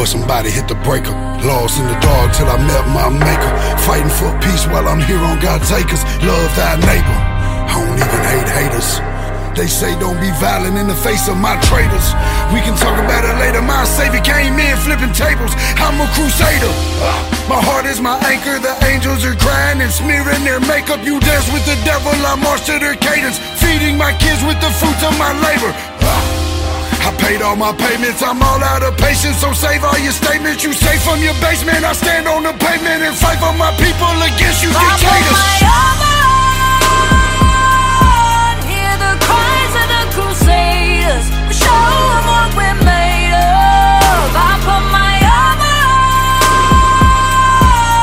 but somebody hit the breaker. Lost in the dark till I met my maker. Fighting for peace while I'm here on God's acres. Love thy neighbor. I don't even hate haters. They say don't be violent in the face of my traitors. We can talk about it later. My savior came in flipping tables. I'm a crusader. My heart is my anchor. The angels are crying and smearing their makeup. You dance with the devil. I march to their cadence. Feeding my kids with the fruits of my labor. I paid all my payments, I'm all out of patience. So save all your statements. You say from your basement. I stand on the pavement and fight for my people against you dictators. Hear the cries of the crusaders. Show 'em what we're made of. I put my armor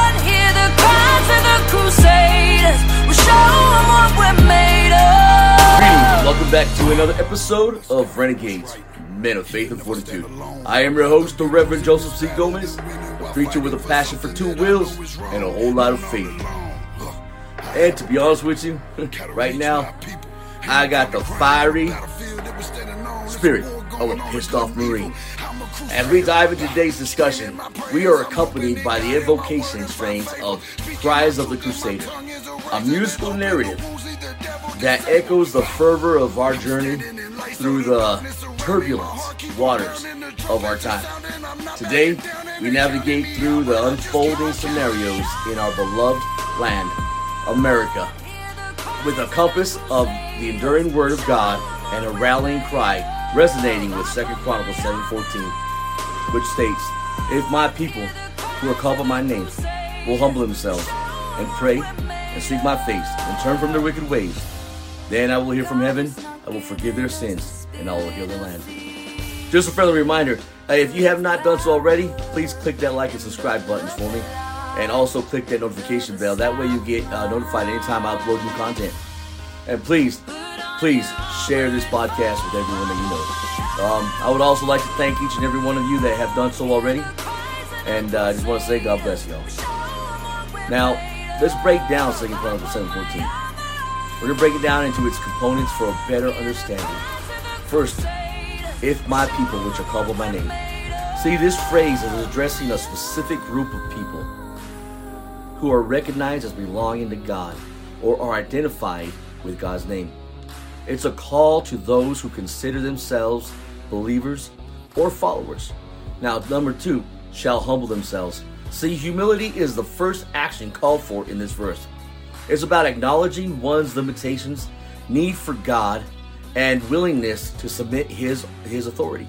on. Hear the cries of the crusaders. Show 'em what we're made of. Welcome back to another episode of Renegadez, Men of Faith and Fortitude. I am your host, the Reverend Joseph C. Gomez, a preacher with a passion for two wills and a whole lot of faith. And to be honest with you, right now, I got the fiery spirit of a pissed off Marine. As we dive into today's discussion, we are accompanied by the invocation strains of Cries of the Crusader, a musical narrative that echoes the fervor of our journey through the turbulent waters of our time. Today, we navigate through the unfolding scenarios in our beloved land, America, with a compass of the enduring word of God and a rallying cry resonating with 2 Chronicles 7:14, which states, If my people who are called by my name will humble themselves and pray and seek my face and turn from their wicked ways, then I will hear from heaven, I will forgive their sins, and will heal their land. Just a friendly reminder, uh, if you have not done so already, please click that like and subscribe buttons for me. And also click that notification bell. That way you get uh, notified anytime I upload new content. And please, please share this podcast with everyone that you know. Um, I would also like to thank each and every one of you that have done so already. And uh, I just want to say God bless y'all. Now, let's break down 2 Chronicles 7.14. We're going to break it down into its components for a better understanding. First, if my people, which are called by my name. See, this phrase is addressing a specific group of people who are recognized as belonging to God or are identified with God's name. It's a call to those who consider themselves believers or followers. Now, number two, shall humble themselves. See, humility is the first action called for in this verse. It's about acknowledging one's limitations, need for God, and willingness to submit his his authority.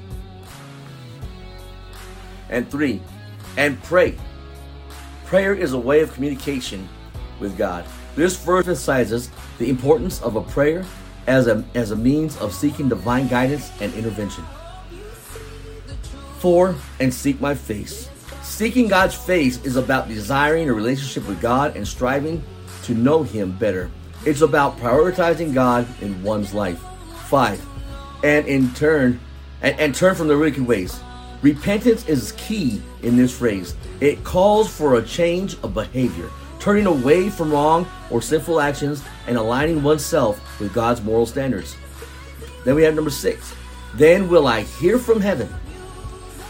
And three, and pray. Prayer is a way of communication with God. This verse emphasizes the importance of a prayer as a, as a means of seeking divine guidance and intervention. Four, and seek my face. Seeking God's face is about desiring a relationship with God and striving to know Him better. It's about prioritizing God in one's life. Five, and in turn, and, and turn from the wicked ways. Repentance is key in this phrase. It calls for a change of behavior, turning away from wrong or sinful actions and aligning oneself with God's moral standards. Then we have number six. Then will I hear from heaven.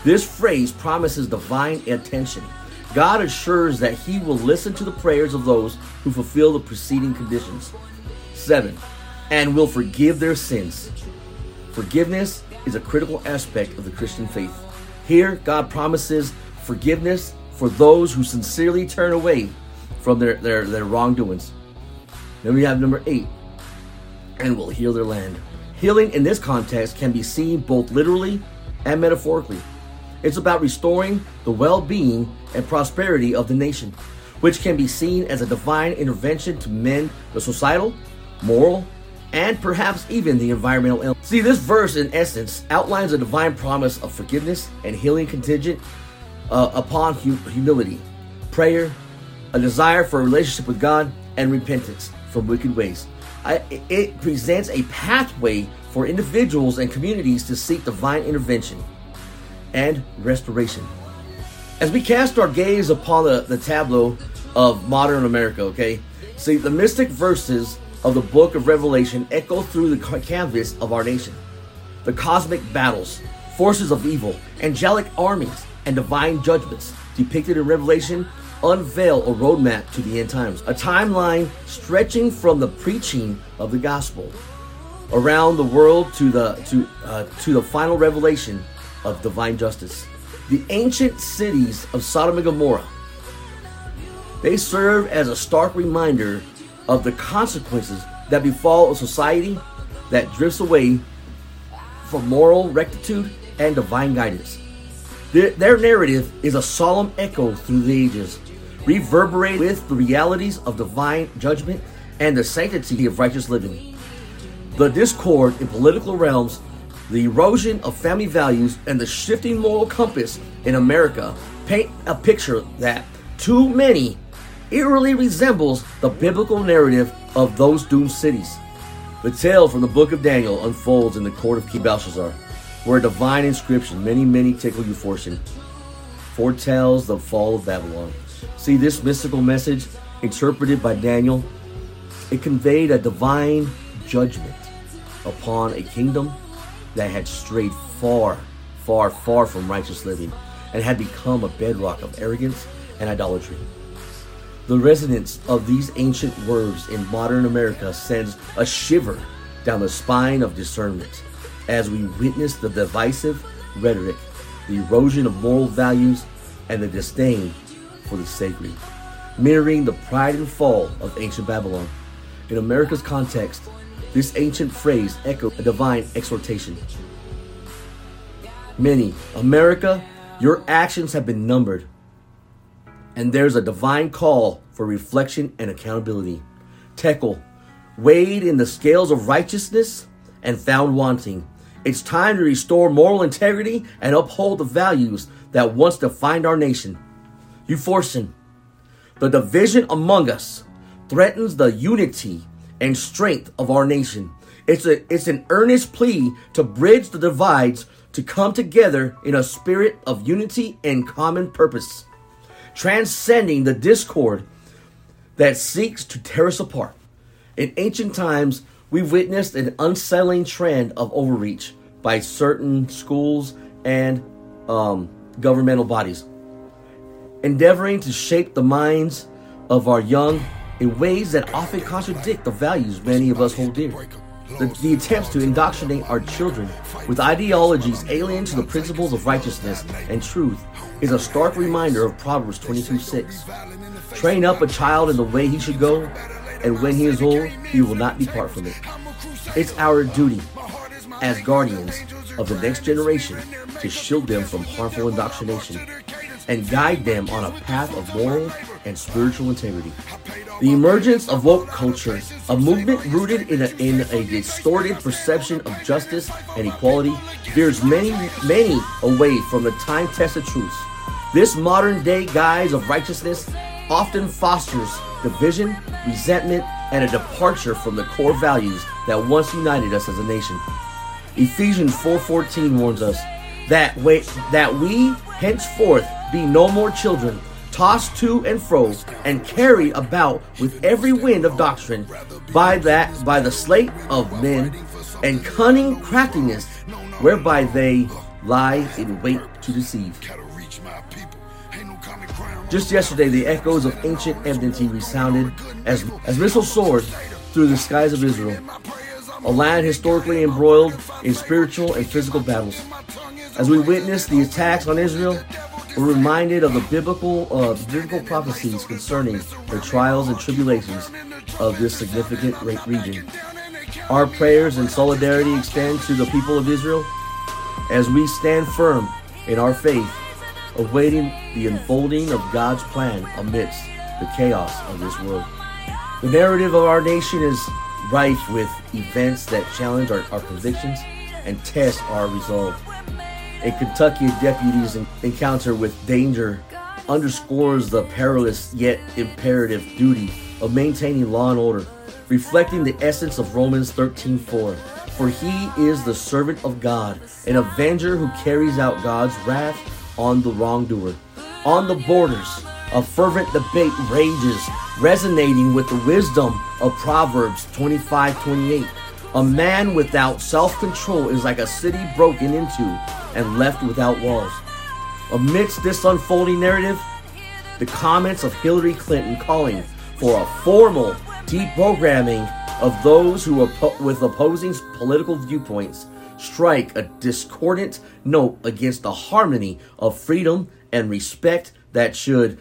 This phrase promises divine attention. God assures that He will listen to the prayers of those who fulfill the preceding conditions. Seven, and will forgive their sins. Forgiveness is a critical aspect of the Christian faith. Here, God promises forgiveness for those who sincerely turn away from their, their, their wrongdoings. Then we have number eight, and will heal their land. Healing in this context can be seen both literally and metaphorically. It's about restoring the well being and prosperity of the nation, which can be seen as a divine intervention to mend the societal, moral, and perhaps even the environmental illness. See, this verse, in essence, outlines a divine promise of forgiveness and healing contingent uh, upon hu- humility, prayer, a desire for a relationship with God, and repentance from wicked ways. I, it presents a pathway for individuals and communities to seek divine intervention and restoration. As we cast our gaze upon the, the tableau of modern America, okay, see, the mystic verses of the book of Revelation echo through the canvas of our nation. The cosmic battles, forces of evil, angelic armies, and divine judgments depicted in Revelation unveil a roadmap to the end times, a timeline stretching from the preaching of the gospel around the world to the to uh, to the final revelation of divine justice. The ancient cities of Sodom and Gomorrah they serve as a stark reminder of the consequences that befall a society that drifts away from moral rectitude and divine guidance. Their, their narrative is a solemn echo through the ages, reverberating with the realities of divine judgment and the sanctity of righteous living. The discord in political realms, the erosion of family values, and the shifting moral compass in America paint a picture that too many eerily resembles the biblical narrative of those doomed cities. The tale from the book of Daniel unfolds in the court of King Belshazzar, where a divine inscription, Mene, Mene, Tekel, Upharsin, foretells the fall of Babylon. See, this mystical message, interpreted by Daniel, it conveyed a divine judgment upon a kingdom that had strayed far, far, far from righteous living and had become a bedrock of arrogance and idolatry. The resonance of these ancient words in modern America sends a shiver down the spine of discernment as we witness the divisive rhetoric, the erosion of moral values, and the disdain for the sacred, mirroring the pride and fall of ancient Babylon. In America's context, this ancient phrase echoed a divine exhortation. Mene, America, your actions have been numbered and there's a divine call for reflection and accountability. Tekel, weighed in the scales of righteousness and found wanting. It's time to restore moral integrity and uphold the values that once defined our nation. Upharsin, the division among us threatens the unity and strength of our nation. It's, a, it's an earnest plea to bridge the divides to come together in a spirit of unity and common purpose transcending the discord that seeks to tear us apart. In ancient times, we've witnessed an unsettling trend of overreach by certain schools and um, governmental bodies, endeavoring to shape the minds of our young in ways that often contradict the values many of us hold dear. The, the, attempts to indoctrinate our children with ideologies alien to the principles of righteousness and truth is a stark reminder of Proverbs 22 6. Train up a child in the way he should go, and when he is old, he will not depart from it. It's our duty as guardians of the next generation to shield them from harmful indoctrination and guide them on a path of moral and spiritual integrity. The emergence of woke culture, a movement rooted in a, in a distorted perception of justice and equality, veers many, many away from the time tested truths. This modern day guise of righteousness often fosters division, resentment, and a departure from the core values that once united us as a nation. Ephesians 4:14 warns us that we, that we henceforth be no more children tossed to and fro and carried about with every wind of doctrine by that by the sleight of men and cunning craftiness whereby they lie in wait to deceive. Just yesterday, the echoes of ancient enmity resounded as, as missiles soared through the skies of Israel, a land historically embroiled in spiritual and physical battles. As we witness the attacks on Israel, we're reminded of the biblical, uh, biblical prophecies concerning the trials and tribulations of this significant region. Our prayers and solidarity extend to the people of Israel as we stand firm in our faith, awaiting the unfolding of God's plan amidst the chaos of this world. The narrative of our nation is rife with events that challenge our, our convictions and test our resolve. A Kentucky deputy's encounter with danger underscores the perilous yet imperative duty of maintaining law and order, reflecting the essence of Romans 13:4. For he is the servant of God, an avenger who carries out God's wrath on the wrongdoer. On the borders, a fervent debate rages, resonating with the wisdom of Proverbs 25:28. A man without self control is like a city broken into and left without walls. Amidst this unfolding narrative, the comments of Hillary Clinton calling for a formal deprogramming of those who are with opposing political viewpoints strike a discordant note against the harmony of freedom and respect that should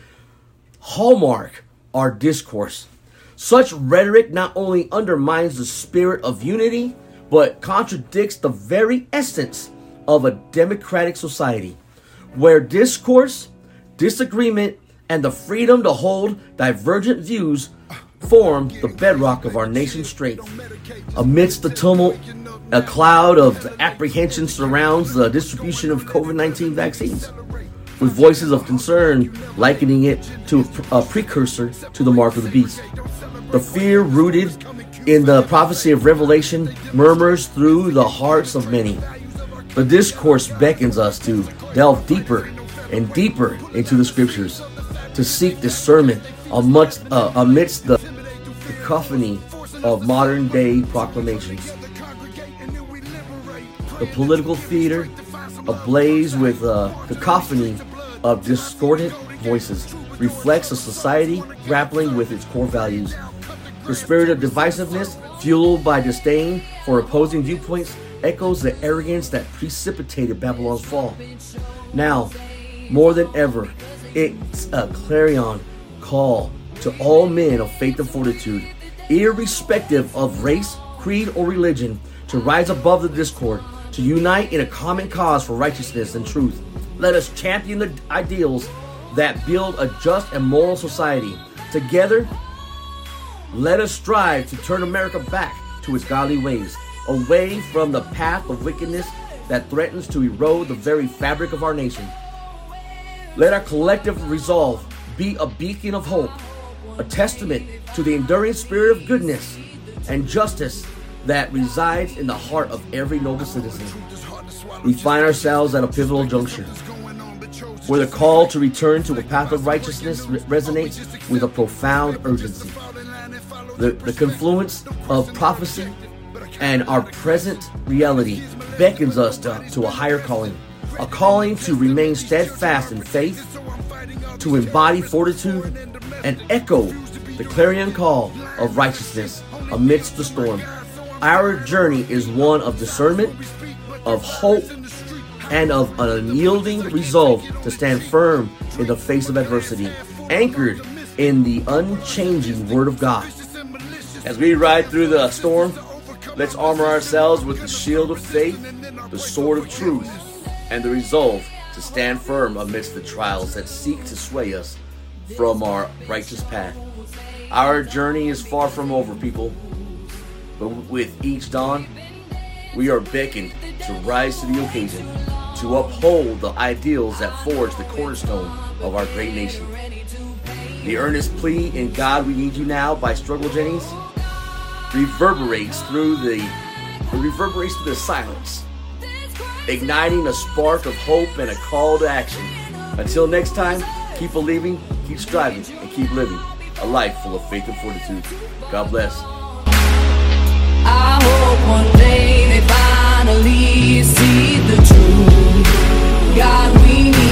hallmark our discourse. Such rhetoric not only undermines the spirit of unity, but contradicts the very essence of a democratic society, where discourse, disagreement, and the freedom to hold divergent views form the bedrock of our nation's strength. Amidst the tumult, a cloud of apprehension surrounds the distribution of COVID 19 vaccines, with voices of concern likening it to a precursor to the mark of the beast. The fear rooted in the prophecy of Revelation murmurs through the hearts of many. The discourse beckons us to delve deeper and deeper into the scriptures, to seek discernment amidst, uh, amidst the cacophony of modern day proclamations. The political theater, ablaze with a cacophony of discordant voices, reflects a society grappling with its core values the spirit of divisiveness, fueled by disdain for opposing viewpoints, echoes the arrogance that precipitated Babylon's fall. Now, more than ever, it's a clarion call to all men of faith and fortitude, irrespective of race, creed, or religion, to rise above the discord, to unite in a common cause for righteousness and truth. Let us champion the ideals that build a just and moral society. Together, let us strive to turn America back to its godly ways, away from the path of wickedness that threatens to erode the very fabric of our nation. Let our collective resolve be a beacon of hope, a testament to the enduring spirit of goodness and justice that resides in the heart of every noble citizen. We find ourselves at a pivotal juncture where the call to return to a path of righteousness resonates with a profound urgency the, the confluence of prophecy and our present reality beckons us to, to a higher calling, a calling to remain steadfast in faith, to embody fortitude, and echo the clarion call of righteousness amidst the storm. Our journey is one of discernment, of hope, and of an unyielding resolve to stand firm in the face of adversity, anchored in the unchanging Word of God. As we ride through the storm, let's armor ourselves with the shield of faith, the sword of truth, and the resolve to stand firm amidst the trials that seek to sway us from our righteous path. Our journey is far from over, people. But with each dawn, we are beckoned to rise to the occasion, to uphold the ideals that forge the cornerstone of our great nation. The earnest plea in God We Need You Now by Struggle Jennings reverberates through the reverberates through the silence, igniting a spark of hope and a call to action. Until next time, keep believing, keep striving, and keep living a life full of faith and fortitude. God bless. I hope one day they finally see the truth. God, we need